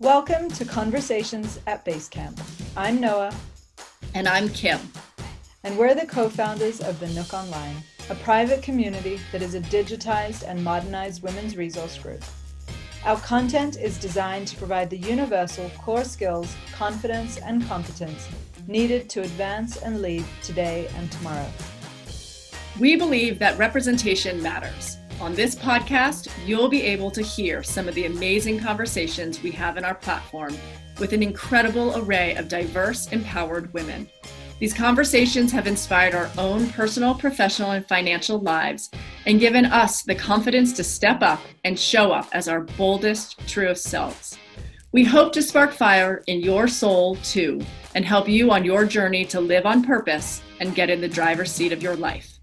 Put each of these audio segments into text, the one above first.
Welcome to Conversations at Basecamp. I'm Noah. And I'm Kim. And we're the co founders of The Nook Online, a private community that is a digitized and modernized women's resource group. Our content is designed to provide the universal core skills, confidence, and competence needed to advance and lead today and tomorrow. We believe that representation matters. On this podcast, you'll be able to hear some of the amazing conversations we have in our platform with an incredible array of diverse, empowered women. These conversations have inspired our own personal, professional, and financial lives and given us the confidence to step up and show up as our boldest, truest selves. We hope to spark fire in your soul too and help you on your journey to live on purpose and get in the driver's seat of your life.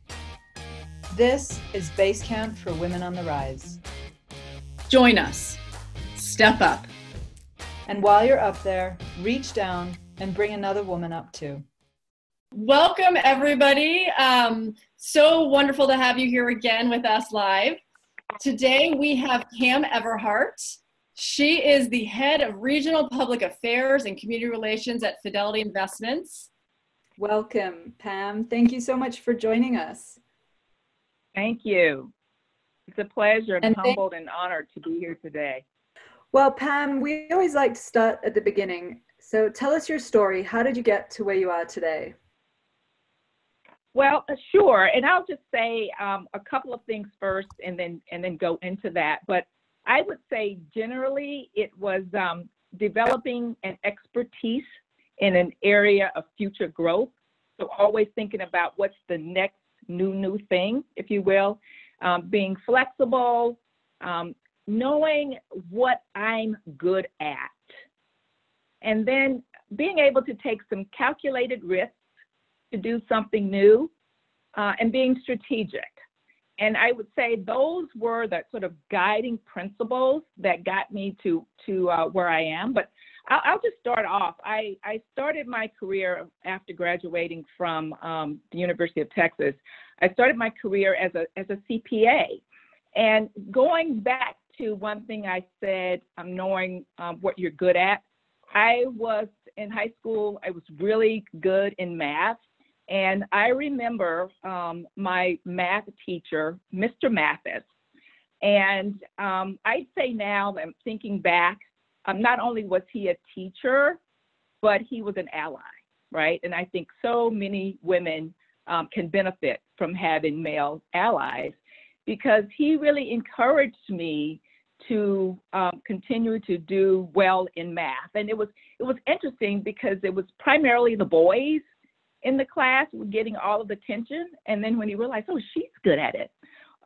This is Basecamp for Women on the Rise. Join us. Step up. And while you're up there, reach down and bring another woman up too. Welcome, everybody. Um, so wonderful to have you here again with us live. Today we have Pam Everhart. She is the head of regional public affairs and community relations at Fidelity Investments. Welcome, Pam. Thank you so much for joining us. Thank you. It's a pleasure and, and humbled and honored to be here today. Well, Pam, we always like to start at the beginning. So tell us your story. How did you get to where you are today? Well, uh, sure, and I'll just say um, a couple of things first, and then and then go into that. But I would say generally it was um, developing an expertise in an area of future growth. So always thinking about what's the next new, new thing, if you will, um, being flexible, um, knowing what I'm good at, and then being able to take some calculated risks to do something new uh, and being strategic. And I would say those were the sort of guiding principles that got me to to uh, where I am. But I'll, I'll, just start off. I, I started my career after graduating from um, the University of Texas. I started my career as a, as a CPA. And going back to one thing I said, um, knowing um, what you're good at, I was in high school, I was really good in math. And I remember um, my math teacher, Mr. Mathis. And um, I'd say now, I'm thinking back, um, not only was he a teacher, but he was an ally, right? And I think so many women um, can benefit from having male allies because he really encouraged me to um, continue to do well in math. And it was it was interesting because it was primarily the boys in the class were getting all of the attention, and then when he realized, oh, she's good at it,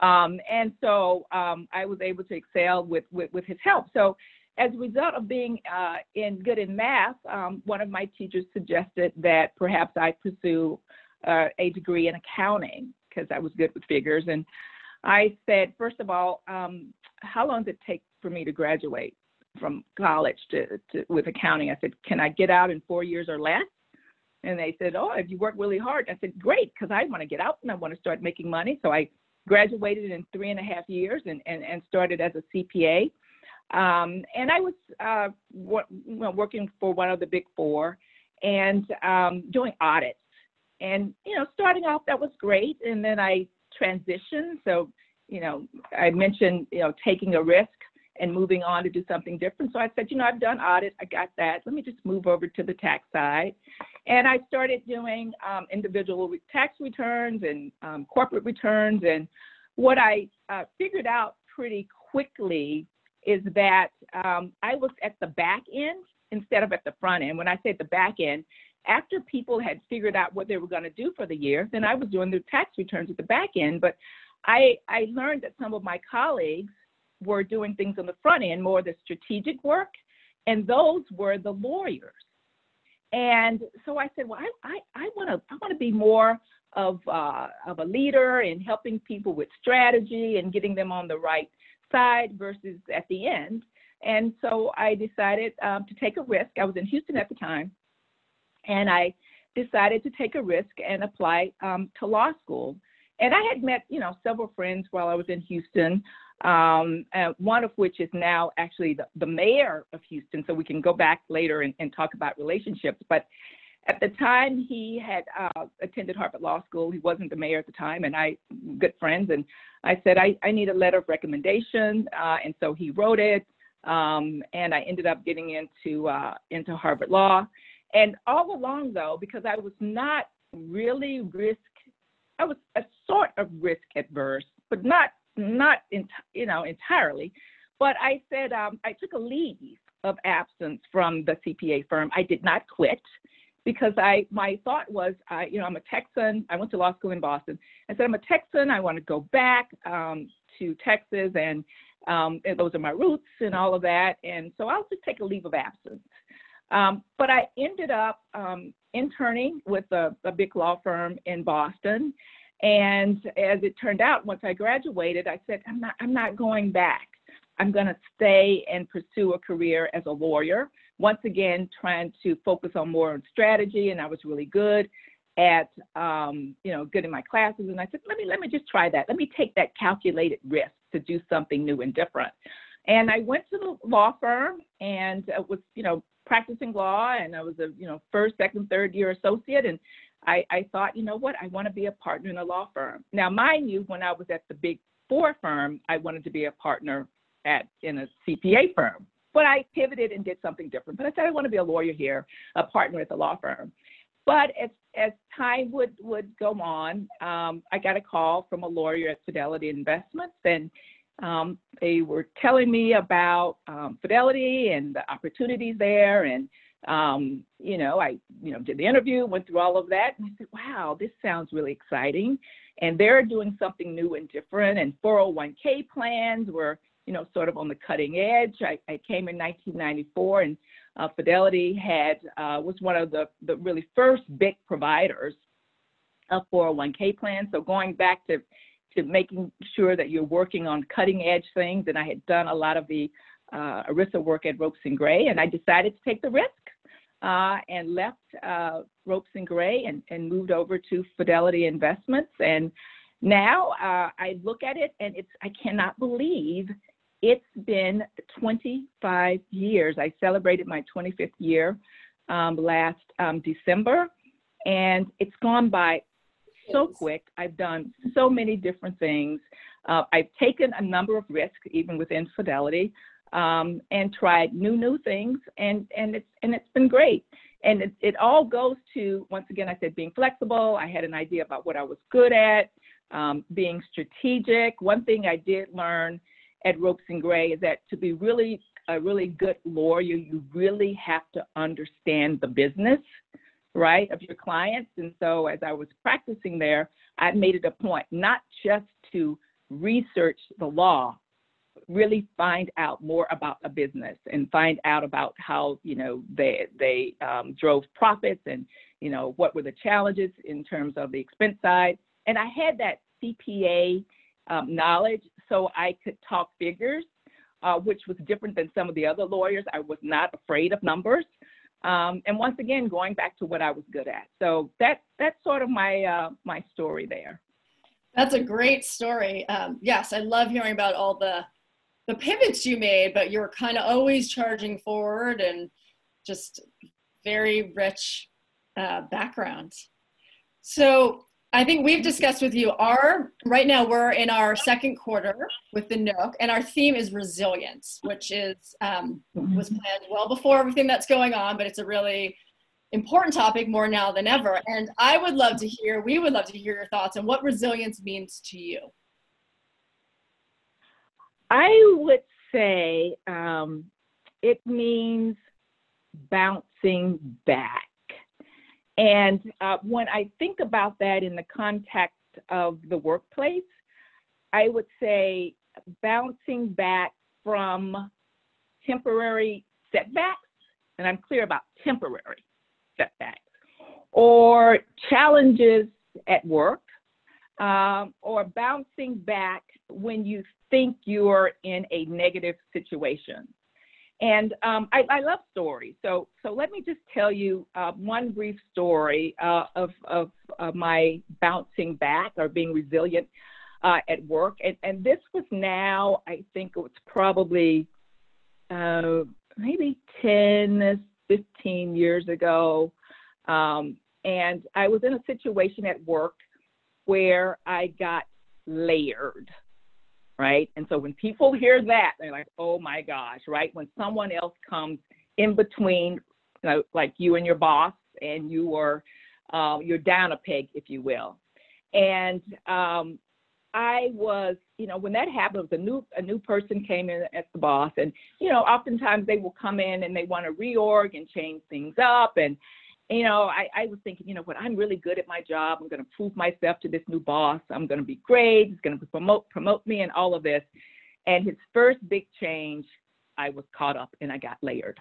um, and so um, I was able to excel with, with with his help. So as a result of being uh, in good in math, um, one of my teachers suggested that perhaps I pursue uh, a degree in accounting because I was good with figures. And I said, first of all, um, how long does it take for me to graduate from college to, to with accounting? I said, can I get out in four years or less? And they said, oh, if you work really hard. I said, great, because I want to get out and I want to start making money. So I graduated in three and a half years and, and, and started as a CPA. Um, and I was uh, working for one of the big four and um, doing audits. And, you know, starting off, that was great. And then I transitioned. So, you know, I mentioned, you know, taking a risk and moving on to do something different. So I said, you know, I've done audit, I got that. Let me just move over to the tax side. And I started doing um, individual tax returns and um, corporate returns. And what I uh, figured out pretty quickly is that um, I was at the back end instead of at the front end. When I say the back end, after people had figured out what they were going to do for the year, then I was doing the tax returns at the back end. But I, I learned that some of my colleagues were doing things on the front end, more the strategic work, and those were the lawyers. And so I said, well, I, I, I want to I want to be more of, uh, of a leader in helping people with strategy and getting them on the right side versus at the end. And so I decided um, to take a risk. I was in Houston at the time, and I decided to take a risk and apply um, to law school. And I had met, you know, several friends while I was in Houston um, one of which is now actually the, the, mayor of Houston. So we can go back later and, and talk about relationships. But at the time, he had uh, attended Harvard Law School. He wasn't the mayor at the time, and I good friends. And I said I, I need a letter of recommendation, uh, and so he wrote it. Um, and I ended up getting into uh, into Harvard Law. And all along, though, because I was not really risk, I was a sort of risk adverse, but not not you know entirely. But I said um, I took a leave of absence from the CPA firm. I did not quit because I my thought was I you know I'm a Texan. I went to law school in Boston. I said I'm a Texan. I want to go back um, to Texas and, um, and those are my roots and all of that. And so I'll just take a leave of absence. Um, but I ended up um, interning with a, a, big law firm in Boston. And as it turned out, once I graduated, I said, I'm not, I'm not going back. I'm going to stay and pursue a career as a lawyer. Once again, trying to focus on more on strategy, and I was really good at, um, you know, good in my classes. And I said, let me let me just try that. Let me take that calculated risk to do something new and different. And I went to the law firm and was, you know, practicing law, and I was a, you know, first, second, third year associate, and I, I thought, you know what, I want to be a partner in a law firm. Now, mind you, when I was at the big four firm, I wanted to be a partner at in a CPA firm. But I pivoted and did something different. But I said I want to be a lawyer here, a partner at the law firm. But as as time would would go on, um, I got a call from a lawyer at Fidelity Investments, and um, they were telling me about um, Fidelity and the opportunities there, and um, you know, I you know did the interview, went through all of that, and I said, "Wow, this sounds really exciting." And they're doing something new and different, and 401k plans were you know, sort of on the cutting edge. I, I came in 1994, and uh, Fidelity had uh, was one of the, the really first big providers of 401k plans. So going back to to making sure that you're working on cutting edge things, and I had done a lot of the uh, ERISA work at Ropes and Gray, and I decided to take the risk uh, and left uh, Ropes and Gray and, and moved over to Fidelity Investments. And now uh, I look at it, and it's I cannot believe it's been 25 years. I celebrated my 25th year um, last um, December, and it's gone by so quick. I've done so many different things. Uh, I've taken a number of risks, even with in Fidelity, um, and tried new new things, and and it's and it's been great. And it, it all goes to once again, I said being flexible. I had an idea about what I was good at, um, being strategic. One thing I did learn at Ropes and Gray is that to be really a really good lawyer, you really have to understand the business, right, of your clients. And so as I was practicing there, I made it a point not just to research the law, really find out more about a business and find out about how you know they they um, drove profits and you know what were the challenges in terms of the expense side. And I had that CPA um, knowledge so I could talk figures, uh, which was different than some of the other lawyers. I was not afraid of numbers. Um, and once again, going back to what I was good at. So that that's sort of my uh, my story there. That's a great story. Um, yes, I love hearing about all the the pivots you made, but you're kind of always charging forward and just very rich uh, background. So I think we've discussed with you our right now we're in our second quarter with the Nook, and our theme is resilience, which is um, was planned well before everything that's going on, but it's a really important topic more now than ever. And I would love to hear, we would love to hear your thoughts on what resilience means to you. I would say um, it means bouncing back. And uh, when I think about that in the context of the workplace, I would say bouncing back from temporary setbacks, and I'm clear about temporary setbacks, or challenges at work, um, or bouncing back when you think you're in a negative situation. And um, I, I, love stories. So, so let me just tell you uh, one brief story uh, of, of, my bouncing back or being resilient. uh, at work, and and this was now I think it was probably uh, maybe 10, 15 years ago, um, and I was in a situation at work where I got layered, right? And so when people hear that, they're like, oh my gosh, right? When someone else comes in between, you know, like you and your boss, and you are uh, you're down a peg, if you will. And um, I was, you know, when that happened, a new a new person came in as the boss, and you know, oftentimes they will come in and they want to reorg and change things up, and you know, I, I was thinking, you know what, I'm really good at my job. I'm going to prove myself to this new boss. I'm going to be great. He's going to promote promote me and all of this. And his first big change, I was caught up and I got layered.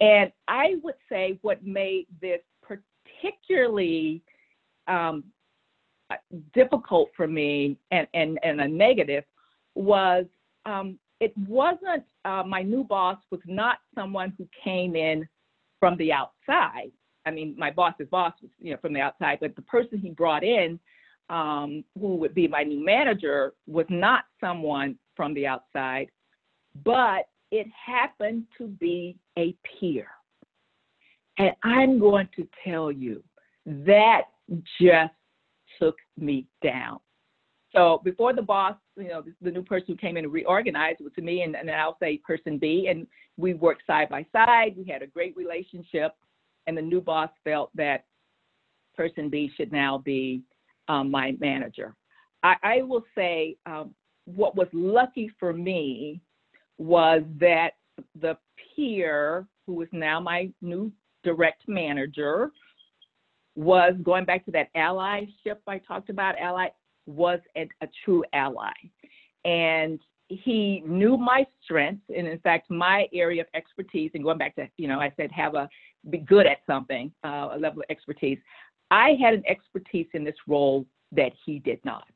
And I would say what made this particularly um, difficult for me and, and, and a negative was um, it wasn't uh, my new boss was not someone who came in from the outside I mean, my boss's boss was, you know, from the outside, but the person he brought in, um, who would be my new manager, was not someone from the outside, but it happened to be a peer. And I'm going to tell you, that just took me down. So before the boss, you know, the, new person who came in and reorganized was me and, and I'll say person B, and we worked side by side. We had a great relationship and the new boss felt that person B should now be um, my manager. I, I will say um, what was lucky for me was that the peer, who is now my new direct manager, was going back to that allyship I talked about, ally, was a, a true ally. And he knew my strengths and in fact my area of expertise and going back to you know i said have a be good at something, uh, a level of expertise. I had an expertise in this role that he did not.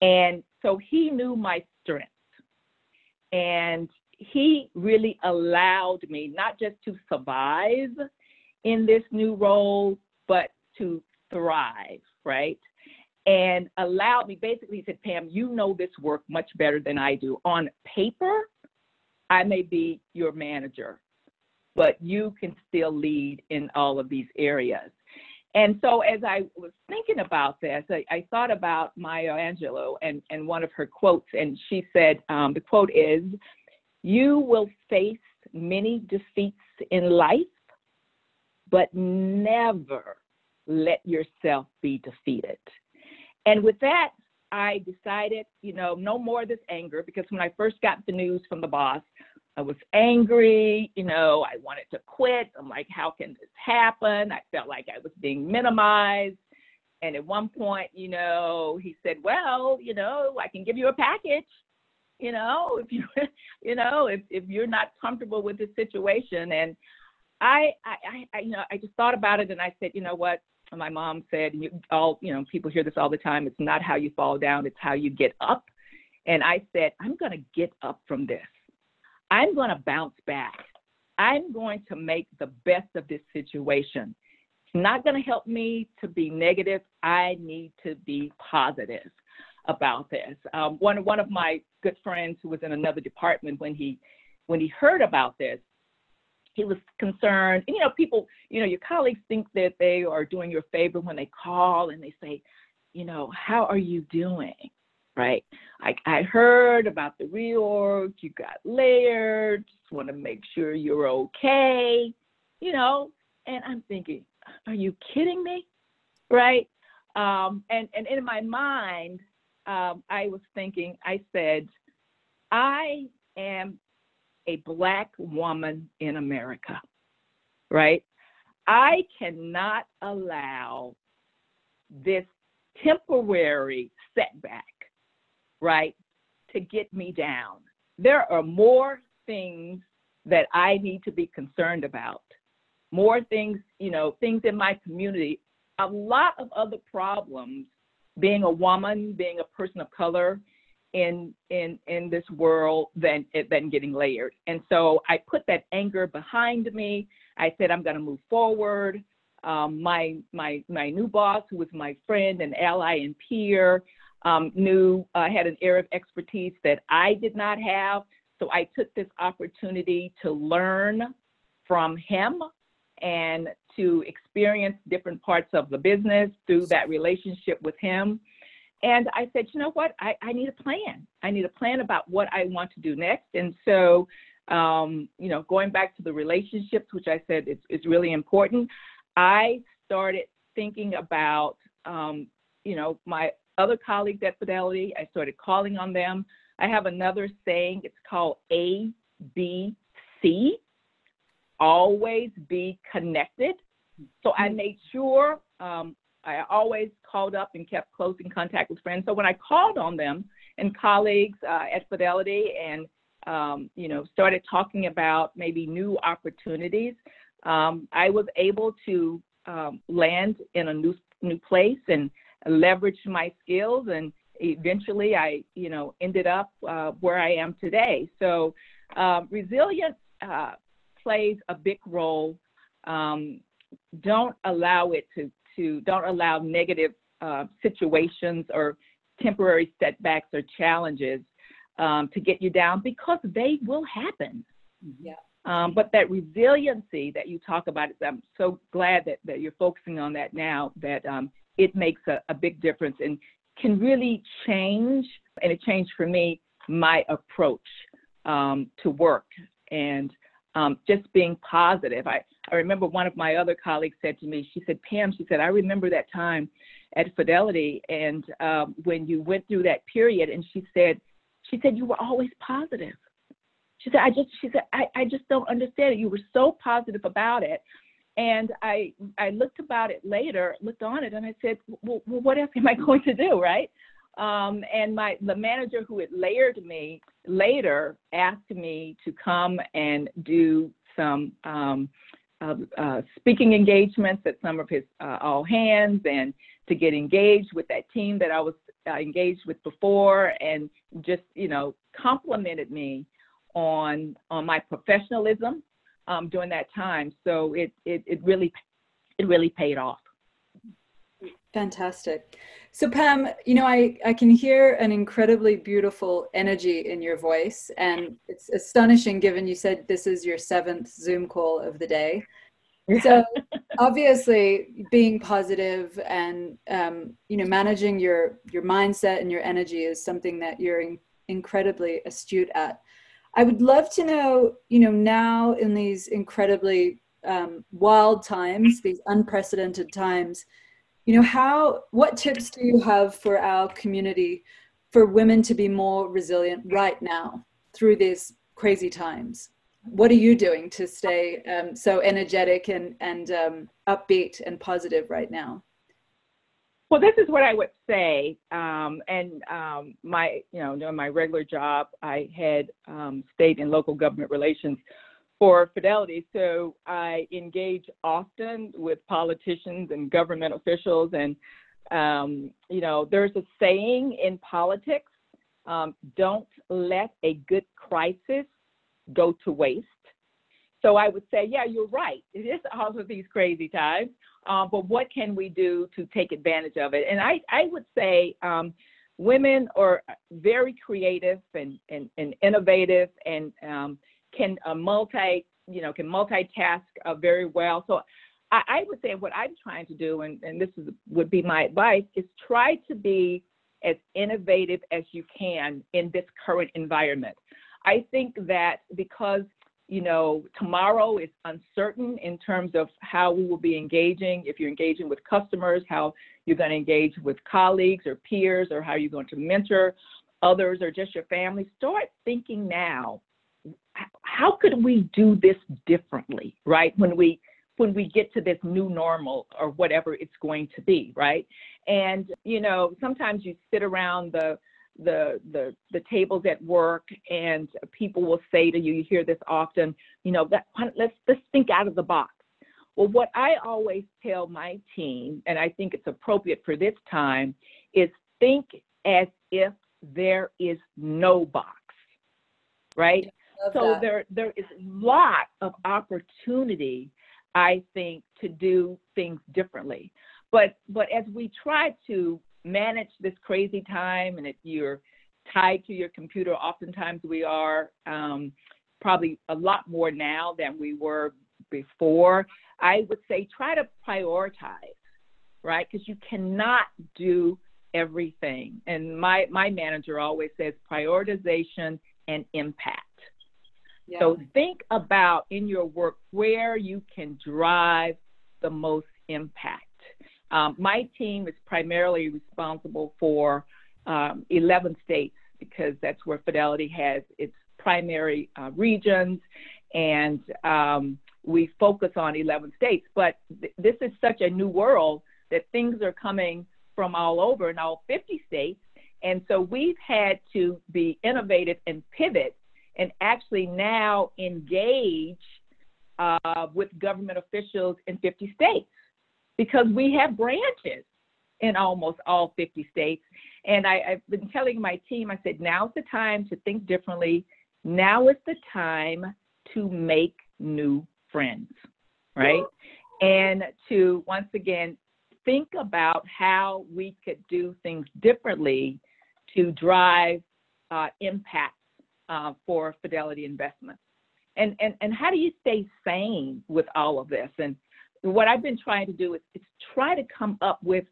And so he knew my strengths. And he really allowed me not just to survive in this new role, but to thrive, right? And allowed me, basically, he said, Pam, you know this work much better than I do. On paper, I may be your manager, but you can still lead in all of these areas. And so as I was thinking about this, I, I thought about Maya Angelou and, and one of her quotes, and she said, um, the quote is, you will face many defeats in life, but never let yourself be defeated. And with that, I decided, you know, no more of this anger because when I first got the news from the boss, I was angry, you know, I wanted to quit. I'm like, how can this happen? I felt like I was being minimized. And at one point, you know, he said, well, you know, I can give you a package, you know, if you, you know, if, if you're not comfortable with this situation. And I, I, I, you know, I just thought about it and I said, you know what? My mom said, you, all, you know, people hear this all the time. It's not how you fall down, it's how you get up. And I said, I'm going to get up from this. I'm going to bounce back. I'm going to make the best of this situation. It's not going to help me to be negative. I need to be positive about this. Um, one one of my good friends who was in another department when he when he heard about this, he was concerned. And, you know, people, you know, your colleagues think that they are doing you a favor when they call and they say, you know, how are you doing? right? Like, I heard about the reorg, you got layered, just want to make sure you're okay, you know, and I'm thinking, are you kidding me? Right? Um, and, and in my mind, um, I was thinking, I said, I am a Black woman in America, right? I cannot allow this temporary setback right, to get me down. There are more things that I need to be concerned about, more things, you know, things in my community, a lot of other problems being a woman, being a person of color in in in this world than than getting layered. And so I put that anger behind me. I said I'm going to move forward. Um, my my my new boss, who was my friend and ally and peer, um, knew uh, had an area of expertise that I did not have. So I took this opportunity to learn from him and to experience different parts of the business through that relationship with him. And I said, you know what? I, I need a plan. I need a plan about what I want to do next. And so, um, you know, going back to the relationships, which I said is, is really important, I started thinking about, um, you know, my other colleagues at Fidelity. I started calling on them. I have another saying, it's called ABC always be connected. So I mm-hmm. made sure um, I always called up and kept close in contact with friends. So when I called on them and colleagues uh, at Fidelity and um, you know started talking about maybe new opportunities, um, I was able to um, land in a new new place and leverage my skills and eventually I you know ended up uh, where I am today. So uh, resilience plays a big role. Um, don't allow it to, to don't allow negative uh, situations or temporary setbacks or challenges um, to get you down because they will happen. Yeah. Um, but that resiliency that you talk about, I'm so glad that, that you're focusing on that now, that um, it makes a, a big difference and can really change, and it changed for me, my approach um, to work. And um, just being positive. I, I remember one of my other colleagues said to me, she said, Pam, she said, I remember that time at Fidelity and um, when you went through that period and she said, she said, you were always positive. She said, I just, she said, I, I just don't understand it. You were so positive about it. And I, I looked about it later, looked on it, and I said, well, well what else am I going to do, right? Um, and my the manager who had layered me later asked me to come and do some um, speaking engagements at some of his uh, all hands and to get engaged with that team that I was uh, engaged with before and just you know complimented me on on my professionalism um, during that time. So it, it it really it really paid off. Fantastic. So Pam, you know, I, I can hear an incredibly beautiful energy in your voice, and it's astonishing given you said this is your seventh Zoom call of the day. So obviously, being positive and um, you know managing your your mindset and your energy is something that you're in, incredibly astute at. I would love to know, you know, now in these incredibly um, wild times, these unprecedented times you know how what tips do you have for our community for women to be more resilient right now through these crazy times what are you doing to stay um, so energetic and and um, upbeat and positive right now well this is what i would say um, and um, my you know doing my regular job i had um, state and local government relations for Fidelity. So I engage often with politicians and government officials. And, um, you know, there's a saying in politics don't let a good crisis go to waste. So I would say, yeah, you're right. It is all of these crazy times. Um, but what can we do to take advantage of it? And I, I would say um, women are very creative and, and, and innovative and um, can uh, multi, you know, can multitask uh, very well. So I, I, would say what I'm trying to do, and, and this is, would be my advice, is try to be as innovative as you can in this current environment. I think that because you know, tomorrow is uncertain in terms of how we will be engaging. If you're engaging with customers, how you're going to engage with colleagues or peers, or how you're going to mentor others or just your family. Start thinking now how could we do this differently, right? When we when we get to this new normal or whatever it's going to be, right? And you know, sometimes you sit around the the the the tables at work and people will say to you you hear this often you know that let's let's think out of the box well what i always tell my team and i think it's appropriate for this time is think as if there is no box right so that. there there is a lot of opportunity, I think, to do things differently. But but as we try to manage this crazy time and if you're tied to your computer, oftentimes we are um, probably a lot more now than we were before. I would say try to prioritize, right? Because you cannot do everything. And my my manager always says prioritization and impact. Yeah. So think about in your work where you can drive the most impact. Um, my team is primarily responsible for um, 11 states because that's where Fidelity has its primary uh, regions, and um, we focus on 11 states. But th- this is such a new world that things are coming from all over in all 50 states. And so we've had to be innovative and pivot and actually now engage uh, with government officials in 50 states because we have branches in almost all 50 states. And I, have been telling my team, I said, now's the time to think differently. Now is the time to make new friends, right? And to once again think about how we could do things differently to drive uh, impact uh, for Fidelity Investments. And, and, and how do you stay sane with all of this? And what I've been trying to do is, is try to come up with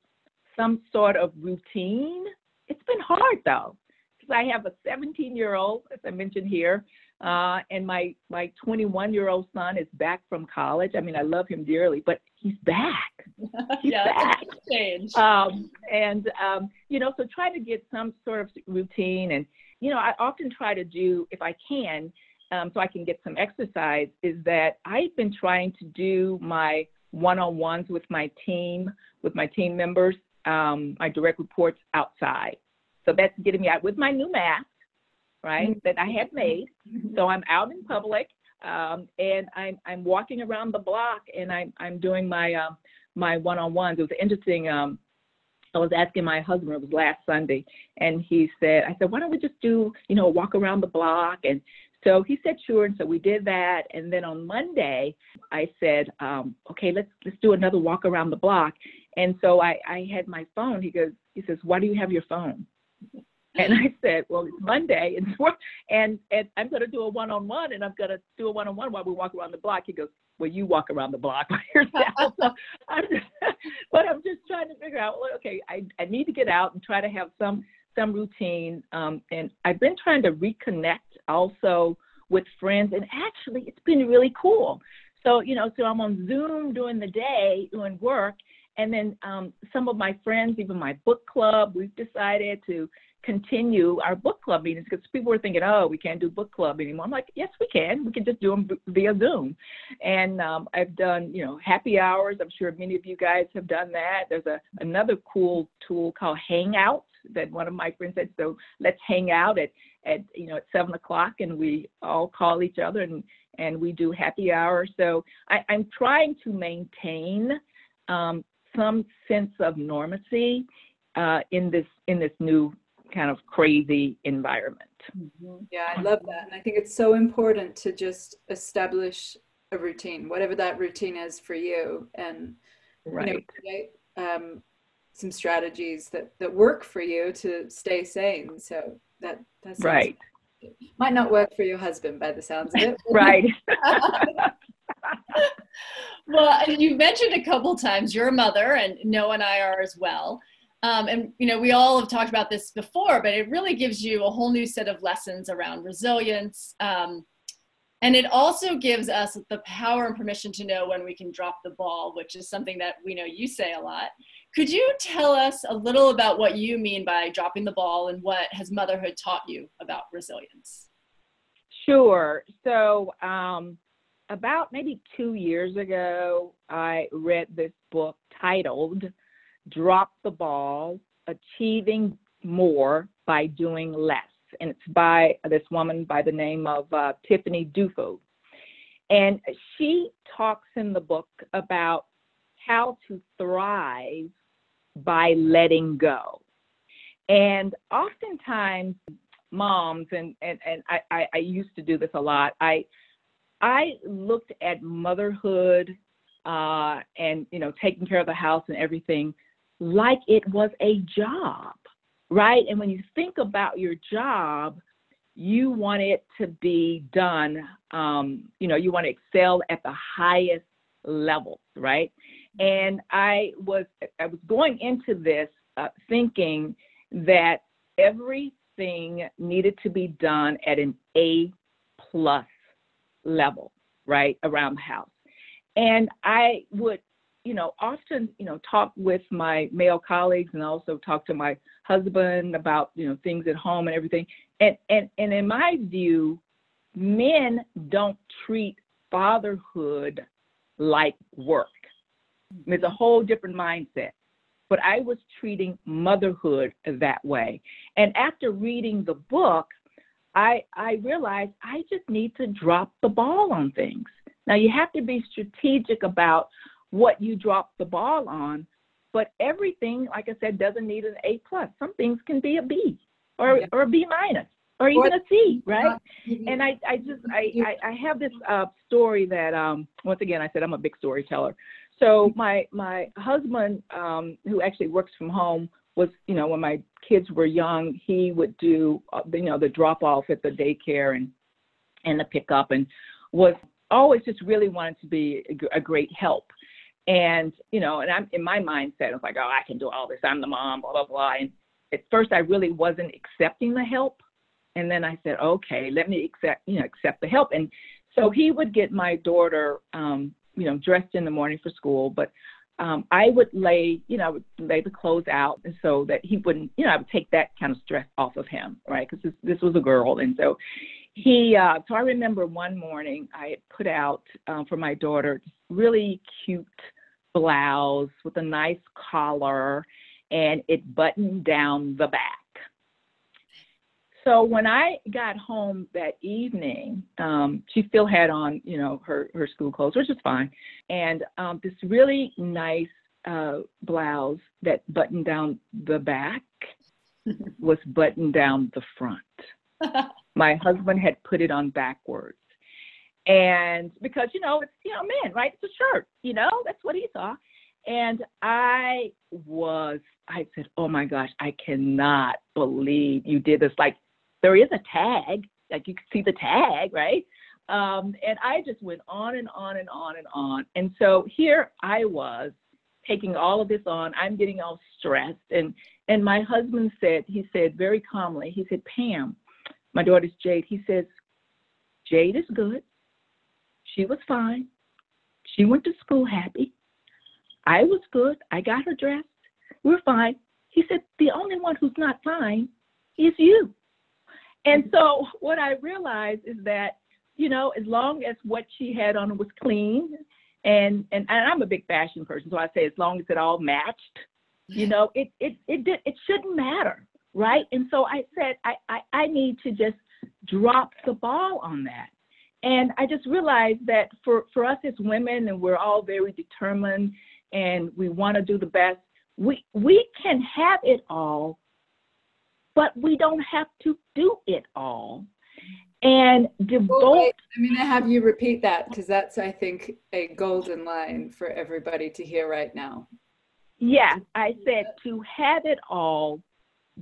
some sort of routine. It's been hard though, because I have a 17 year old, as I mentioned here, uh, and my my 21 year old son is back from college. I mean, I love him dearly, but he's back. He's yeah, back. Change. Um, and um, you know, so try to get some sort of routine. And you know, I often try to do, if I can, um, so I can get some exercise. Is that I've been trying to do my one-on-ones with my team, with my team members, um, my direct reports outside. So that's getting me out with my new mask right, that I had made. Mm-hmm. So I'm out in public um, and I'm, I'm walking around the block and I'm, I'm doing my, uh, my one-on-ones. It was interesting. Um, I was asking my husband, it was last Sunday, and he said, I said, why don't we just do, you know, walk around the block? And so he said, sure. And so we did that. And then on Monday, I said, um, okay, let's, let's do another walk around the block. And so I, I had my phone. He goes, he says, why do you have your phone? And I said, well, it's Monday, and and, and I'm going to do a one-on-one, and I'm going to do a one-on-one while we walk around the block. He goes, well, you walk around the block by yourself. so I'm just, but I'm just trying to figure out, well, okay, I, I need to get out and try to have some some routine. Um, and I've been trying to reconnect also with friends, and actually, it's been really cool. So you know, so I'm on Zoom during the day doing work, and then um, some of my friends, even my book club, we've decided to continue our book club meetings because people were thinking, oh, we can't do book club anymore. I'm like, yes, we can. We can just do them via Zoom. And um, I've done, you know, happy hours. I'm sure many of you guys have done that. There's a another cool tool called Hangouts that one of my friends said. So let's hang out at at you know at seven o'clock and we all call each other and and we do happy hour. So I, I'm trying to maintain um, some sense of normacy uh, in this in this new kind of crazy environment. Mm-hmm. Yeah, I love that. And I think it's so important to just establish a routine, whatever that routine is for you, and right. you know, create um, some strategies that, that work for you to stay sane. So that that's right. Might not work for your husband by the sounds of it. right. well, you mentioned a couple times you're a mother, and Noah and I are as well. Um, and you know, we all have talked about this before, but it really gives you a whole new set of lessons around resilience. Um, and it also gives us the power and permission to know when we can drop the ball, which is something that we know you say a lot. Could you tell us a little about what you mean by dropping the ball and what has motherhood taught you about resilience? Sure. So, um, about maybe two years ago, I read this book titled Drop the Ball Achieving More by Doing Less. And it's by this woman by the name of uh, Tiffany Dufu. And she talks in the book about how to thrive by letting go. And oftentimes, moms, and, and, and I, I, I used to do this a lot, I, I looked at motherhood uh, and, you know, taking care of the house and everything like it was a job, right? And when you think about your job, you want it to be done, um, you know, you want to excel at the highest levels, right? And I was I was going into this uh, thinking that everything needed to be done at an A plus level, right, around the house. And I would, you know, often, you know, talk with my male colleagues and also talk to my husband about, you know, things at home and everything. And and and in my view, men don't treat fatherhood like work. It's a whole different mindset. But I was treating motherhood that way. And after reading the book, I I realized I just need to drop the ball on things. Now you have to be strategic about what you drop the ball on, but everything, like I said, doesn't need an A plus. Some things can be a B or yeah. or a B minus or even a C, right? And I, I just I, I, I have this uh, story that um once again I said I'm a big storyteller. So my my husband, um, who actually works from home, was you know when my kids were young, he would do uh, you know the drop off at the daycare and and the pickup, and was always just really wanted to be a, a great help. And you know, and I'm in my mindset, I was like, oh, I can do all this. I'm the mom, blah blah blah. And at first, I really wasn't accepting the help, and then I said, okay, let me accept you know accept the help. And so he would get my daughter, um, you know, dressed in the morning for school, but um, I would lay, you know, I would lay the clothes out and so that he wouldn't, you know, I would take that kind of stress off of him, right? Because this, this was a girl, and so he. Uh, so I remember one morning I had put out um, for my daughter really cute blouse with a nice collar, and it buttoned down the back. So when I got home that evening, um, she still had on, you know, her her school clothes, which is fine, and um, this really nice uh, blouse that buttoned down the back was buttoned down the front. My husband had put it on backwards, and because you know it's you know men, right? It's a shirt, you know, that's what he saw. And I was, I said, oh my gosh, I cannot believe you did this. Like there is a tag, like you can see the tag, right? Um, and I just went on and on and on and on. And so here I was taking all of this on. I'm getting all stressed. And and my husband said, he said very calmly, he said, Pam, my daughter's Jade, he says, Jade is good. She was fine. She went to school happy. I was good. I got her dressed. We're fine. He said, the only one who's not fine is you. And so what I realized is that, you know, as long as what she had on was clean, and and, and I'm a big fashion person, so I say as long as it all matched, you know, it it it did it shouldn't matter, right? And so I said I I, I need to just drop the ball on that. And I just realized that for, for us as women, and we're all very determined and we want to do the best, we, we can have it all but we don't have to do it all. And devote. Well, I'm going to have you repeat that because that's, I think, a golden line for everybody to hear right now. Yeah, I said to have it all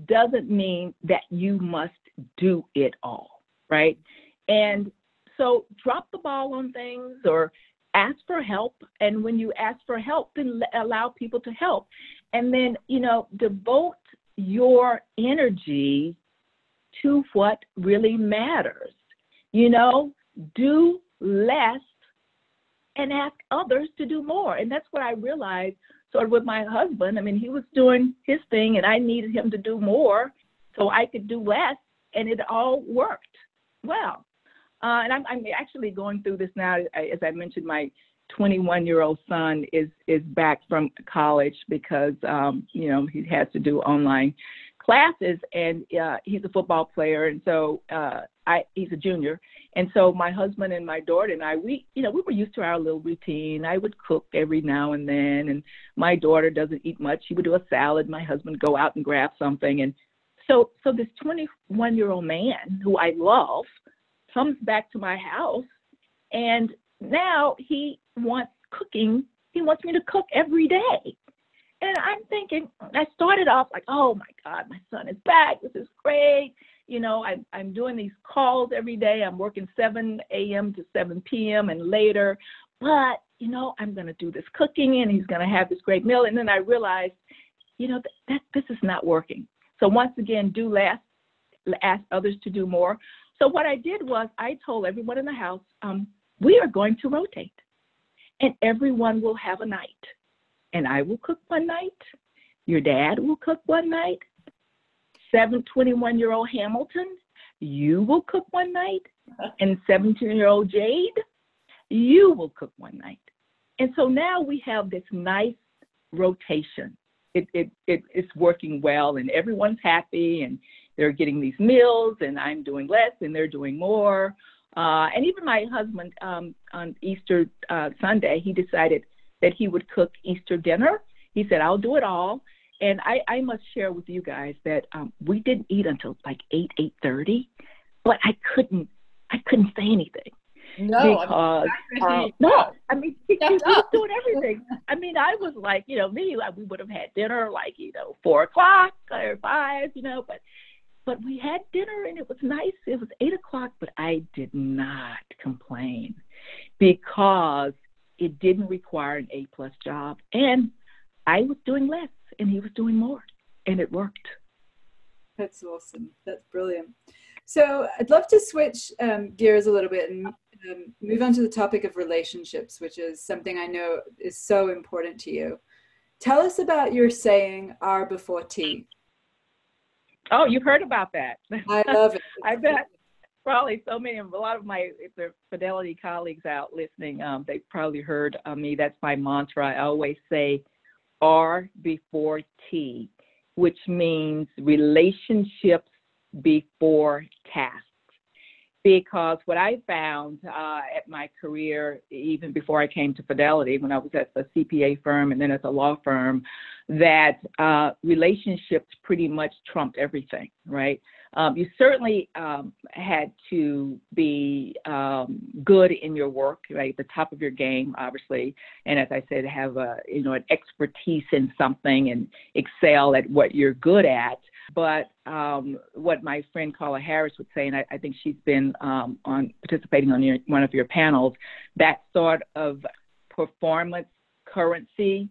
doesn't mean that you must do it all, right? And so drop the ball on things or ask for help. And when you ask for help, then allow people to help. And then, you know, devote your energy to what really matters. You know, do less and ask others to do more. And that's what I realized sort of with my husband. I mean, he was doing his thing and I needed him to do more so I could do less, and it all worked well. Uh, and I'm, I'm actually going through this now. As I mentioned, my 21 year old son is is back from college because um, you know he has to do online classes and uh, he's a football player and so uh, I he's a junior. And so my husband and my daughter and I we you know we were used to our little routine. I would cook every now and then and my daughter doesn't eat much. She would do a salad. My husband go out and grab something. And so so this 21 year old man who I love comes back to my house and now he wants cooking. He wants me to cook every day. And I'm thinking, I started off like, oh my God, my son is back. This is great. You know, I, I'm doing these calls every day. I'm working 7 a.m. to 7 p.m. and later. But, you know, I'm going to do this cooking and he's going to have this great meal. And then I realized, you know, that, that this is not working. So once again, do less, ask others to do more. So what I did was I told everyone in the house, um, we are going to rotate and everyone will have a night and I will cook one night. Your dad will cook one night. 721 year old Hamilton, you will cook one night. And 17 year old Jade, you will cook one night. And so now we have this nice rotation. It, it, it, it's working well, and everyone's happy, and they're getting these meals, and I'm doing less, and they're doing more. Uh, and even my husband um, on Easter uh, Sunday, he decided that he would cook Easter dinner. He said, I'll do it all. And I, I must share with you guys that um, we didn't eat until like eight, eight thirty, but I couldn't, I couldn't say anything. No, because uh, no, I mean he, he was doing everything. I mean, I was like, you know, me, like we would have had dinner like you know four o'clock or five, you know, but but we had dinner and it was nice. It was eight o'clock, but I did not complain because it didn't require an A plus job. And I was doing less and he was doing more. And it worked. That's awesome. That's brilliant. So I'd love to switch um, gears a little bit and um, move on to the topic of relationships, which is something I know is so important to you. Tell us about your saying R before T. Oh, you've heard about that. I love it. I bet probably so many, a lot of my Fidelity colleagues out listening, um, they've probably heard of me. That's my mantra. I always say R before T, which means relationships before tasks. Because what I found uh, at my career, even before I came to Fidelity, when I was at a CPA firm and then at a law firm, that uh, relationships pretty much trumped everything, right? Um, you certainly um, had to be um, good in your work, right, the top of your game, obviously, and as I said, have a you know an expertise in something and excel at what you're good at. But um, what my friend Carla Harris would say, and I, I think she's been um, on participating on your, one of your panels, that sort of performance currency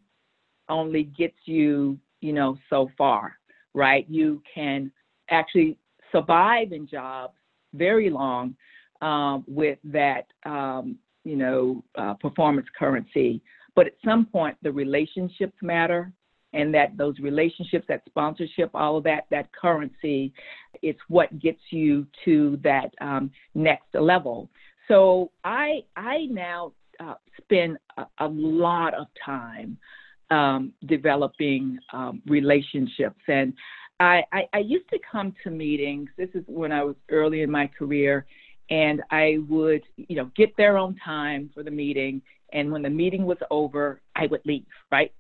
only gets you, you know, so far, right? You can actually survive in jobs very long um, with that, um, you know, uh, performance currency. But at some point, the relationships matter, and that those relationships, that sponsorship, all of that, that currency, it's what gets you to that um, next level. So I I now uh, spend a, a, lot of time um, developing um, relationships, and I, I, I used to come to meetings. This is when I was early in my career, and I would, you know, get there on time for the meeting. And when the meeting was over, I would leave, right?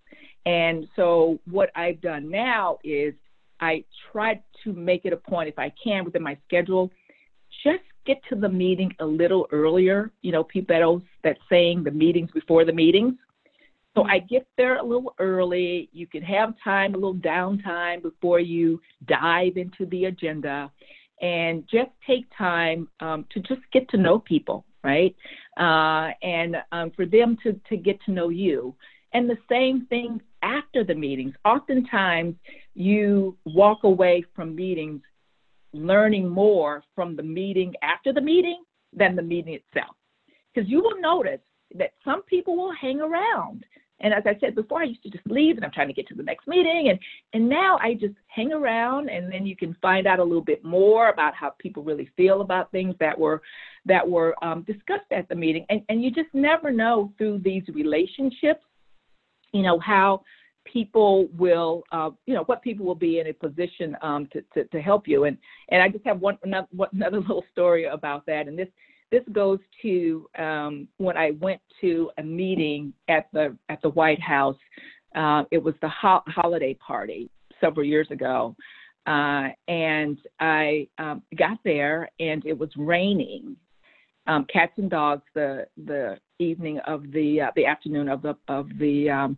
And so what I've done now is I try to make it a point, if I can, within my schedule, just get to the meeting a little earlier. You know, people that saying the meetings before the meetings. So I get there a little early. You can have time, a little downtime before you dive into the agenda, and just take time um, to just get to know people, right? Uh, and um, for them to to get to know you. And the same thing after the meetings. Oftentimes, you walk away from meetings learning more from the meeting after the meeting than the meeting itself. Because you will notice that some people will hang around and as I said before, I used to just leave and I'm trying to get to the next meeting. And, and now I just hang around and then you can find out a little bit more about how people really feel about things that were, that were um, discussed at the meeting. And, and you just never know through these relationships, you know, how people will, uh, you know, what people will be in a position um, to, to, to help you. And, and I just have one another, another little story about that. And this, this goes to um, when I went to a meeting at the at the White House. Uh, it was the ho- holiday party several years ago, uh, and I um, got there and it was raining. Um, cats and dogs the the evening of the uh, the afternoon of the of the um,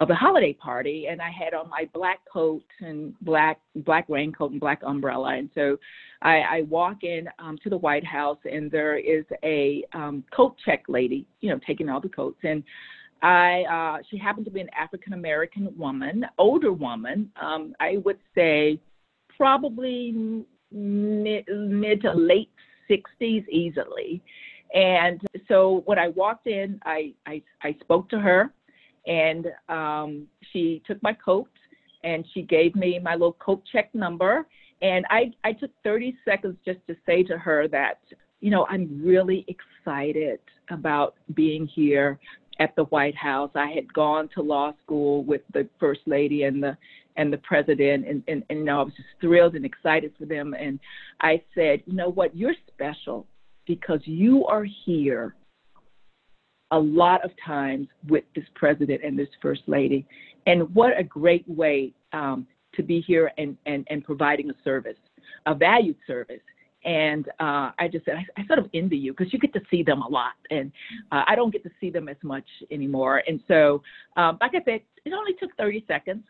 of the holiday party and I had on my black coat and black black raincoat and black umbrella and so I, I walk in um, to the White House and there is a um, coat check lady, you know, taking all the coats and I uh, she happened to be an African American woman, older woman. Um, I would say probably mid, mid to late 60s easily. And so when I walked in, I, I, I spoke to her and um, she took my coat and she gave me my little coat check number. And I, I took 30 seconds just to say to her that, you know, I'm really excited about being here at the White House. I had gone to law school with the First Lady and the and the president and, and, and you know, I was just thrilled and excited for them. And I said, you know what, you're special because you are here a lot of times with this president and this first lady. And what a great way um, to be here and, and, and providing a service, a valued service. And uh, I just said, I, I, sort of envy you because you get to see them a lot. And uh, I don't get to see them as much anymore. And so, um, like I said, it only took 30 seconds.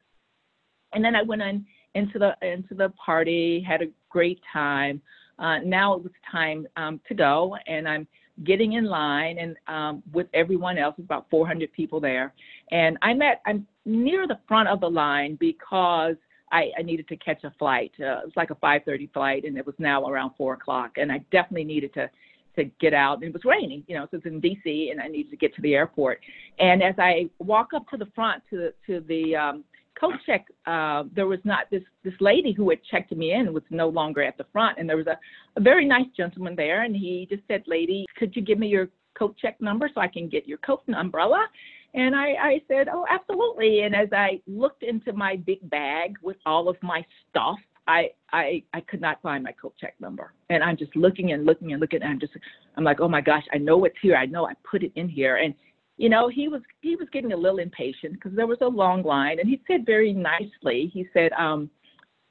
And then I went on into the into the party, had a great time. Uh, now it was time um, to go, and I'm getting in line and um, with everyone else, about 400 people there. And I'm at I'm near the front of the line because I, I needed to catch a flight. Uh, it was like a 5:30 flight, and it was now around four o'clock, and I definitely needed to to get out. It was raining, you know, so it's in D.C. and I needed to get to the airport. And as I walk up to the front to to the um, coat check, uh, there was not this this lady who had checked me in was no longer at the front, and there was a, a very nice gentleman there, and he just said, "Lady, could you give me your coat check number so I can get your coat and umbrella?" And I, I said, "Oh, absolutely." And as I looked into my big bag with all of my stuff, I, I I could not find my coat check number. And I'm just looking and looking and looking and I'm just I'm like, oh my gosh, I know it's here. I know I put it in here. And you know, he was he was getting a little impatient because there was a long line, and he said very nicely, he said, um,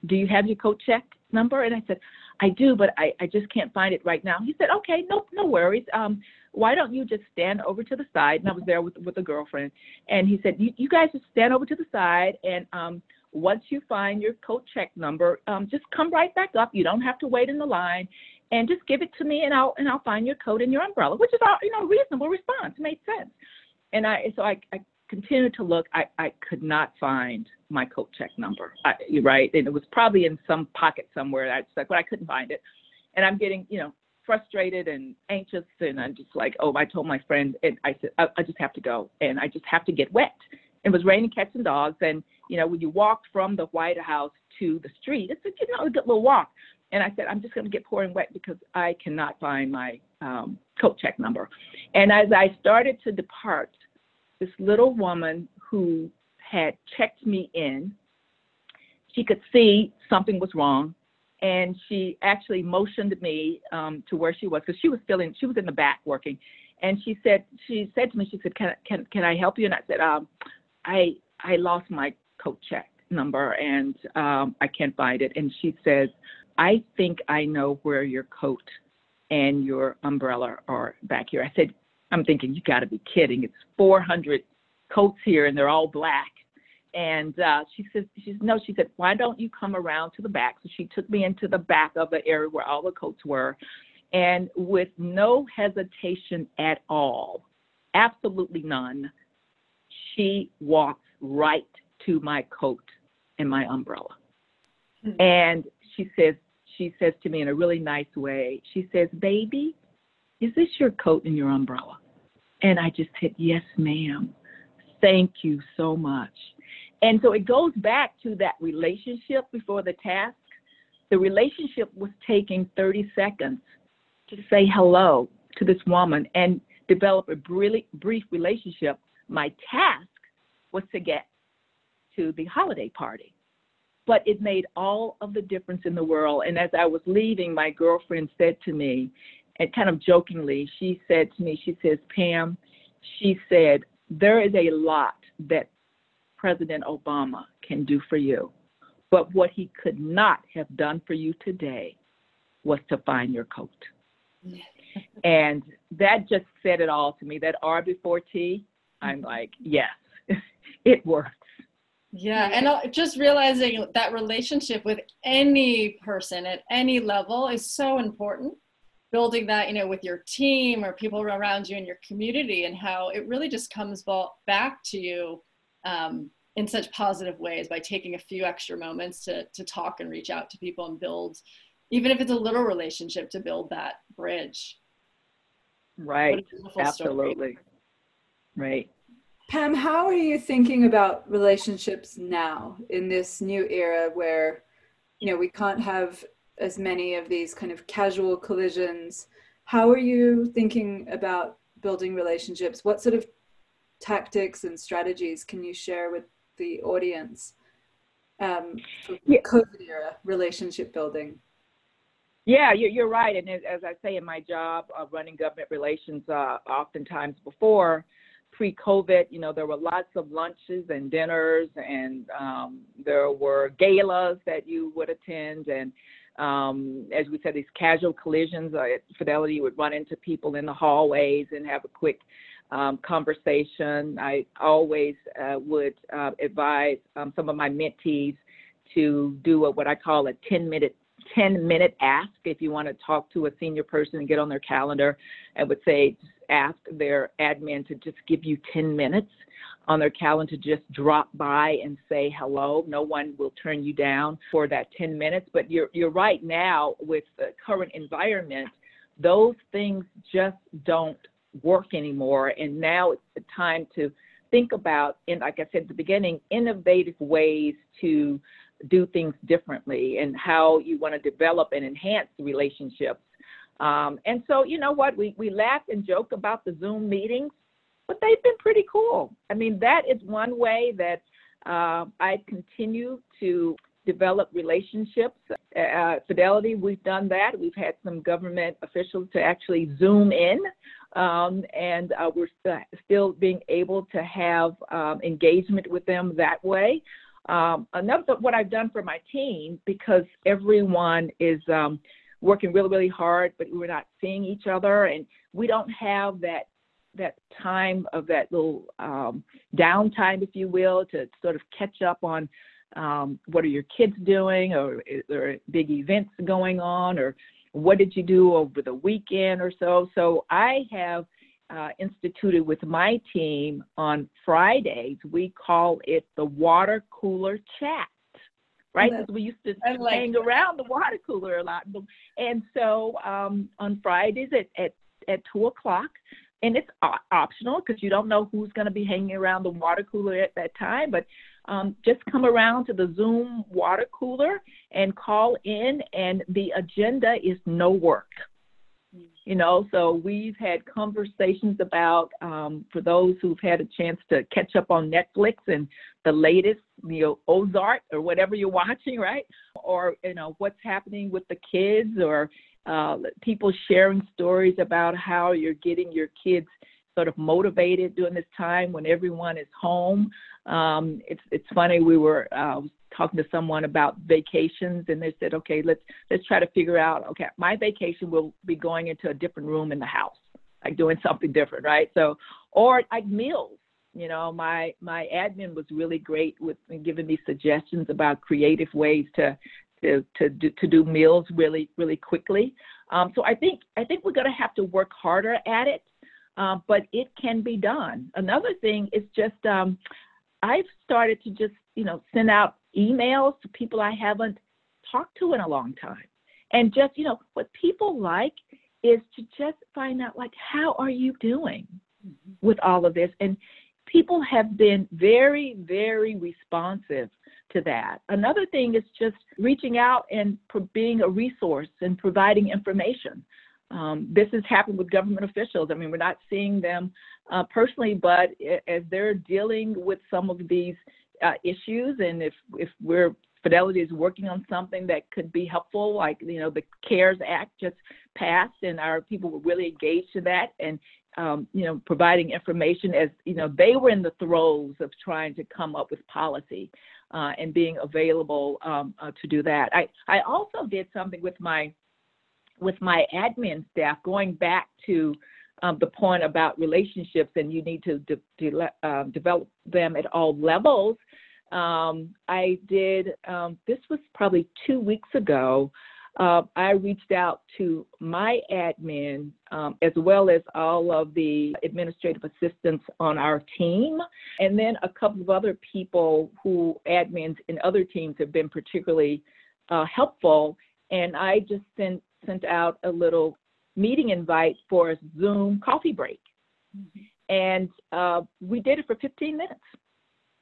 "Do you have your coat check number?" And I said, "I do, but I I just can't find it right now." He said, "Okay, no no worries. Um, why don't you just stand over to the side?" And I was there with with a girlfriend, and he said, "You you guys just stand over to the side, and um, once you find your coat check number, um, just come right back up. You don't have to wait in the line." And just give it to me, and I'll and I'll find your coat and your umbrella, which is a you know reasonable response. Made sense and I so I, I continued to look. I, I could not find my coat check number. I, right, and it was probably in some pocket somewhere. I like, but I couldn't find it, and I'm getting you know frustrated and anxious, and I'm just like, oh, I told my friend, and I said, I, I just have to go, and I just have to get wet. It was raining cats and dogs, and you know when you walk from the White House to the street, it's a you know a good little walk. And I said, I'm just going to get pouring wet because I cannot find my um, coat check number. And as I started to depart, this little woman who had checked me in, she could see something was wrong. And she actually motioned me um, to where she was because she was in, she was in the back working. And she said, she said to me, she said, can, can, can I help you? And I said, um, I, I lost my coat check number and um, I can't find it. And she says, I think I know where your coat and your umbrella are back here. I said, I'm thinking, you got to be kidding. It's 400 coats here and they're all black. And uh, she said, she said, no, she said, why don't you come around to the back? So she took me into the back of the area where all the coats were. And with no hesitation at all, absolutely none, she walks right to my coat and my umbrella. Mm-hmm. And she says, she says to me in a really nice way, she says, Baby, is this your coat and your umbrella? And I just said, Yes, ma'am. Thank you so much. And so it goes back to that relationship before the task. The relationship was taking 30 seconds to say hello to this woman and develop a really brief relationship. My task was to get to the holiday party but it made all of the difference in the world. And as I was leaving, my girlfriend said to me, and kind of jokingly, she said to me, she says, Pam, she said, there is a lot that President Obama can do for you. But what he could not have done for you today was to find your coat. and that just said it all to me. That R before T, I'm like, yes, it works. Yeah, and just realizing that relationship with any person at any level is so important. Building that, you know, with your team or people around you in your community, and how it really just comes back to you um, in such positive ways by taking a few extra moments to to talk and reach out to people and build, even if it's a little relationship, to build that bridge. Right. Absolutely. Story. Right. Pam, how are you thinking about relationships now in this new era where, you know, we can't have as many of these kind of casual collisions? How are you thinking about building relationships? What sort of tactics and strategies can you share with the audience um, for yeah. COVID era relationship building? Yeah, you're right. And as I say in my job of running government relations, uh, oftentimes before, pre-COVID, you know, there were lots of lunches and dinners, and um, there were galas that you would attend, and um, as we said, these casual collisions. Uh, at Fidelity, would run into people in the hallways and have a quick um, conversation. I always uh, would uh, advise um, some of my mentees to do a, what I call a 10 minute 10 minute ask if you want to talk to a senior person and get on their calendar and would say ask their admin to just give you 10 minutes on their calendar to just drop by and say hello. No one will turn you down for that 10 minutes. But you're, you're right now with the current environment, those things just don't work anymore. And now it's the time to think about, and like I said at the beginning, innovative ways to do things differently and how you want to develop and enhance the relationships um, and so, you know what? We, we laugh and joke about the Zoom meetings, but they've been pretty cool. I mean, that is one way that uh, I continue to develop relationships. Uh, Fidelity, we've done that. We've had some government officials to actually Zoom in, um, and uh, we're st- still being able to have um, engagement with them that way. Um, another what I've done for my team because everyone is um, working really, really hard, but we're not seeing each other, and we don't have that that time of that little um, downtime, if you will, to sort of catch up on um, what are your kids doing, or is there big events going on, or what did you do over the weekend or so. So I have uh, instituted with my team on Fridays. We call it the water cooler chat right? Because we used to like hang that. around the water cooler a lot. And so um, on Fridays at, at, at 2 o'clock, and it's optional because you don't know who's going to be hanging around the water cooler at that time, but um, just come around to the Zoom water cooler and call in, and the agenda is no work you know so we've had conversations about um, for those who've had a chance to catch up on netflix and the latest you know ozark or whatever you're watching right? Or you know what's happening with the kids or uh, people sharing stories about how you're getting your kids sort of motivated during this time when everyone is home. Um, it's it's funny we were uh, talking to someone about vacations and they said okay let's let's try to figure out okay my vacation will be going into a different room in the house like doing something different right? So or like meals you know my my admin was really great with giving me suggestions about creative ways to to to do, to do meals really really quickly. Um, so i think i think we're going to have to work harder at it uh, but it can be done. Another thing is just um, i've started to just you know send out emails to people I haven't talked to in a long time. And just, you know, what people like is to just find out, like, how are you doing mm-hmm. with all of this? And people have been very, very responsive to that. Another thing is just reaching out and being a resource and providing information. Um, this has happened with government officials. I mean, we're not seeing them uh, personally, but as they're dealing with some of these uh, issues, and if if we're Fidelity is working on something that could be helpful, like you know the CARES Act just passed, and our people were really engaged in that, and um, you know providing information as you know they were in the throes of trying to come up with policy uh, and being available um, uh, to do that. I I also did something with my with my admin staff going back to um, the point about relationships and you need to de- de- uh, develop them at all levels. Um, I did, um, this was probably two weeks ago. Uh, I reached out to my admin um, as well as all of the administrative assistants on our team, and then a couple of other people who admins in other teams have been particularly uh, helpful. And I just sent sent out a little meeting invite for a Zoom coffee break, mm-hmm. and uh, we did it for 15 minutes.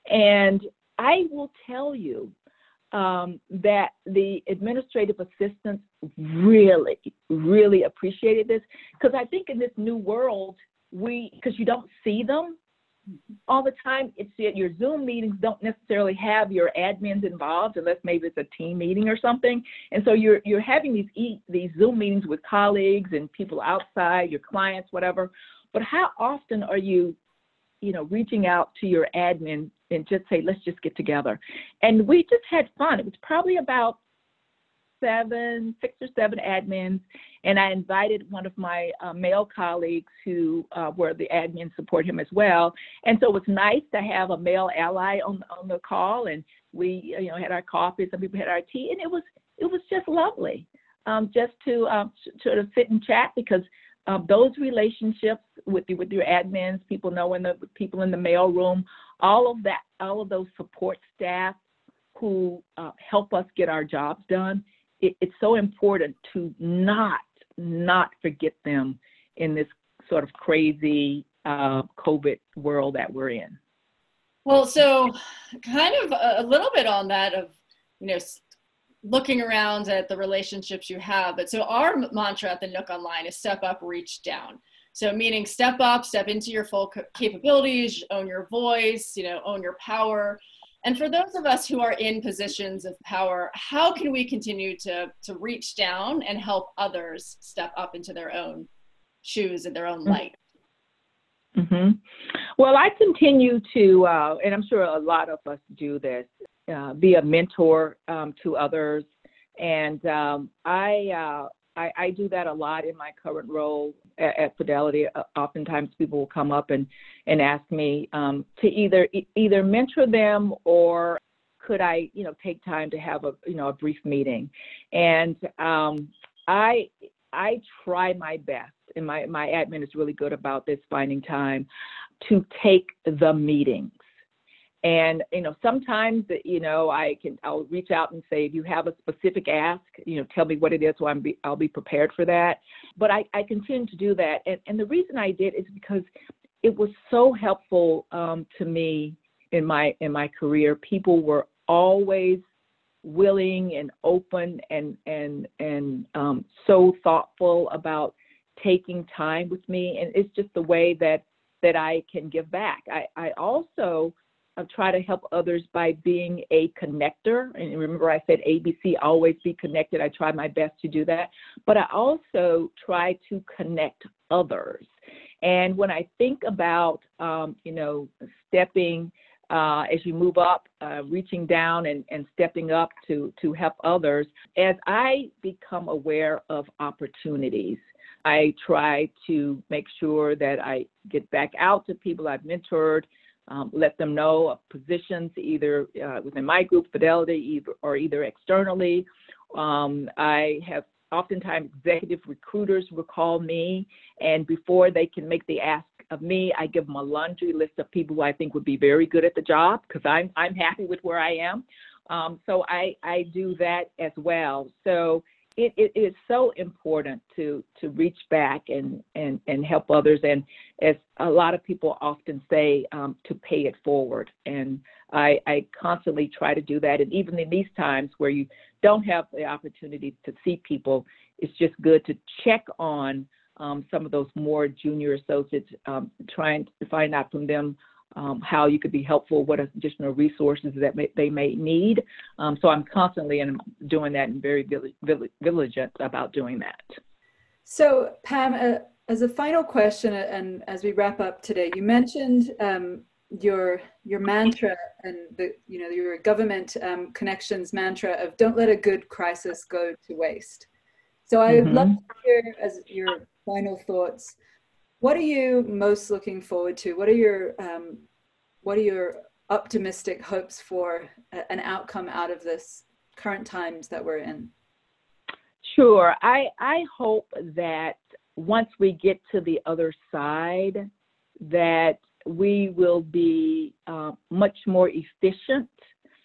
And I will tell you, um, that the administrative assistants really, really appreciated this because I think in this new world, we because you don't see them all the time. It's your Zoom meetings don't necessarily have your admins involved unless maybe it's a team meeting or something. And so you're you're having these e- these Zoom meetings with colleagues and people outside, your clients, whatever. But how often are you, you know, reaching out to your admin and just say, let's just get together. And we just had fun. It was probably about seven, six or seven admins, and I invited one of my uh, male colleagues who uh, were the admins support him as well. And so it was nice to have a male ally on on the call, and we you know had our coffee, some people had our tea, and it was it was just lovely, um, just to um, sort of sit and chat because. Um, those relationships with with your admins, people knowing the people in the mail room, all of that, all of those support staff who uh, help us get our jobs done, it, it's so important to not not forget them in this sort of crazy uh, COVID world that we're in. Well, so kind of a, little bit on that of you know looking around at the relationships you have. But so our mantra at the Nook Online is step up, reach down. So meaning step up, step into your full capabilities, own your voice, you know, own your power. And for those of us who are in positions of power, how can we continue to, to reach down and help others step up into their own shoes and their own light? Mm-hmm. Well, I continue to, uh, and I'm sure a lot of us do this, uh, be a mentor um, to others. And um, I, uh, I, I do that a lot in my current role at, at Fidelity. Uh, oftentimes, people will come up and and ask me um, to either e- either mentor them or could I, you know, take time to have a you know a brief meeting, and um, I I try my best, and my my admin is really good about this, finding time to take the meetings and you know, sometimes you know, I can I'll reach out and say, if you have a specific ask, you know, tell me what it is, so I'm be, I'll be prepared for that. But I, I continue to do that, and and the reason I did is because it was so helpful um, to me in my in my career. People were always willing and open and and and um, so thoughtful about taking time with me, and it's just the way that that I can give back. I I also I try to help others by being a connector. And remember, I said ABC, always be connected. I try my best to do that. But I also try to connect others. And when I think about, um, you know, stepping uh, as you move up, uh, reaching down and, and stepping up to, to help others, as I become aware of opportunities, I try to make sure that I get back out to people I've mentored um, let them know of positions either uh, within my group, Fidelity, or either externally. Um, I have oftentimes executive recruiters will call me, and before they can make the ask of me, I give them a laundry list of people who I think would be very good at the job because I'm I'm happy with where I am. Um, so I I do that as well. So it, it is so important to to reach back and and and help others. And as a lot of people often say um, to pay it forward. And I, I constantly try to do that. And even in these times where you don't have the opportunity to see people it's just good to check on um, some of those more junior associates um, trying to find out from them um, how you could be helpful, what additional resources that may, they may need. Um, so I'm constantly in, doing that and very vigilant about doing that. So Pam, uh, as a final question, uh, and as we wrap up today, you mentioned um, your your mantra and the you know your government um, connections mantra of don't let a good crisis go to waste. So I would mm-hmm. love to hear as your final thoughts What are you most looking forward to? What are your um, what are your optimistic hopes for an outcome out of this current times that we're in? Sure. I I hope that once we get to the other side, that we will be uh, much more efficient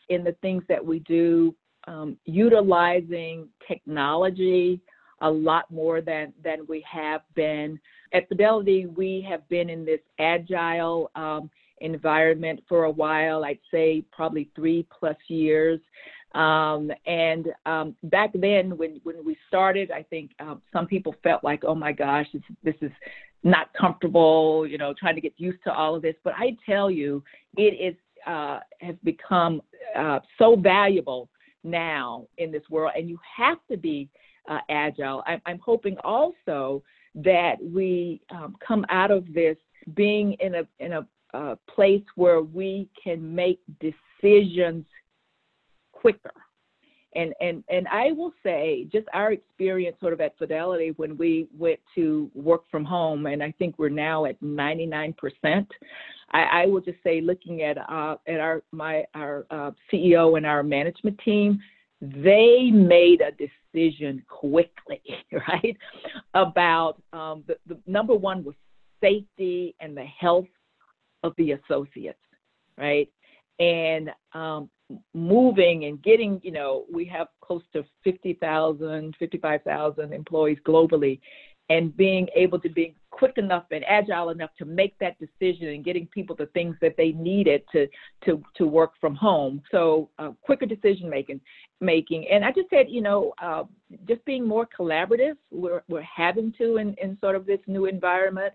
in the things that we do, um, utilizing technology a lot more than than we have been. At Fidelity, we have been in this agile um, environment for a while. I'd say probably three plus years. Um, and um, back then, when when we started, I think um, some people felt like, "Oh my gosh, this, this is not comfortable," you know, trying to get used to all of this. But I tell you, it is uh, has become uh, so valuable now in this world, and you have to be uh, agile. I, I'm hoping also that we um, come out of this being in a in a uh, place where we can make decisions quicker. And and and I will say, just our experience sort of at Fidelity when we went to work from home, and I think we're now at 99%. I, I will just say, looking at uh, at our my our uh, CEO and our management team, they made a decision quickly, right, about um, the, the number one was safety and the health of the associates, right? And um, moving and getting, you know, we have close to 50,000, 55,000 employees globally, and being able to be quick enough and agile enough to make that decision and getting people the things that they needed to to to work from home. So uh, quicker decision making, making, and I just said, you know, uh, just being more collaborative. We're we're having to in in sort of this new environment,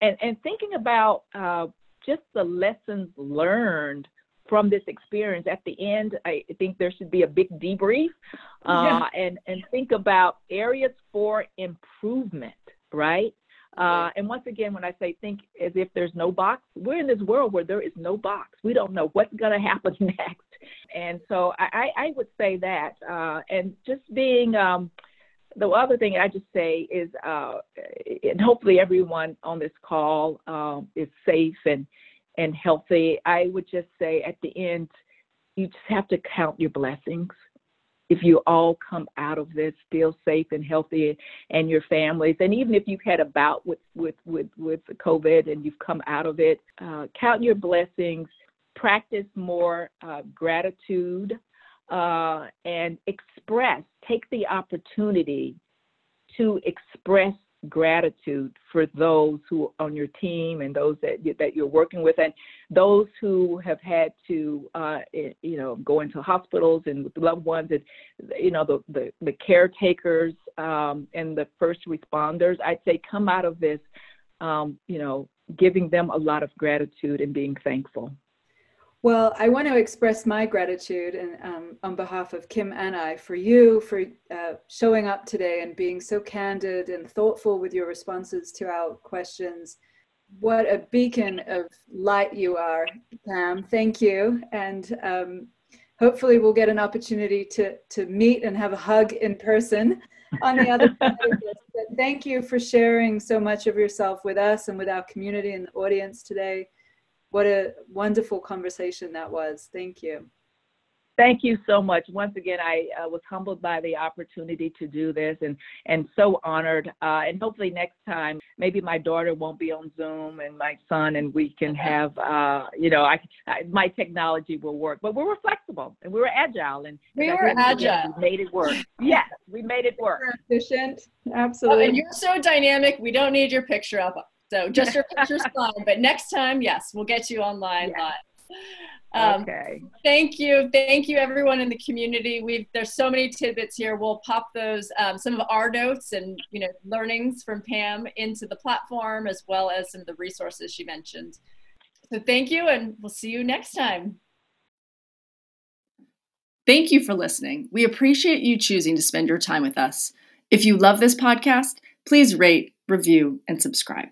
and and thinking about uh, just the lessons learned from this experience at the end i think there should be a big debrief uh, yeah. and and think about areas for improvement right uh, and once again, when I say think as if there's no box, we're in this world where there is no box. We don't know what's going to happen next. And so I, I would say that. Uh, and just being, um, the other thing I just say is, uh, and hopefully everyone on this call um, is safe and and healthy. I would just say at the end, you just have to count your blessings. If you all come out of this feel safe and healthy, and your families, and even if you've had a bout with with with with COVID and you've come out of it, uh, count your blessings. Practice more uh, gratitude uh, and express. Take the opportunity to express gratitude for those who on your team and those that that you're working with, and those who have had to, uh, you know, go into hospitals and with loved ones, and you know, the the, the caretakers um, and the first responders. I'd say come out of this, um, you know, giving them a lot of gratitude and being thankful. Well, I want to express my gratitude and um, on behalf of Kim and I for you for uh, showing up today and being so candid and thoughtful with your responses to our questions. What a beacon of light you are, Pam. Thank you. And um, hopefully we'll get an opportunity to, to meet and have a hug in person on the other side of this. But thank you for sharing so much of yourself with us and with our community and the audience today what a wonderful conversation that was. Thank you. Thank you so much. Once again, I uh, was humbled by the opportunity to do this and, and so honored. Uh, and hopefully next time, maybe my daughter won't be on Zoom and my son, and we can have, uh, you know, I, I, my technology will work. But we were flexible and we were agile. And we were agile. We made it work. yes, we made it work. We're efficient. Absolutely. Oh, and you're so dynamic. We don't need your picture up so just your picture's fine. But next time, yes, we'll get you online yeah. live. Um, okay. Thank you, thank you, everyone in the community. We've there's so many tidbits here. We'll pop those um, some of our notes and you know learnings from Pam into the platform as well as some of the resources she mentioned. So thank you, and we'll see you next time. Thank you for listening. We appreciate you choosing to spend your time with us. If you love this podcast, please rate, review, and subscribe.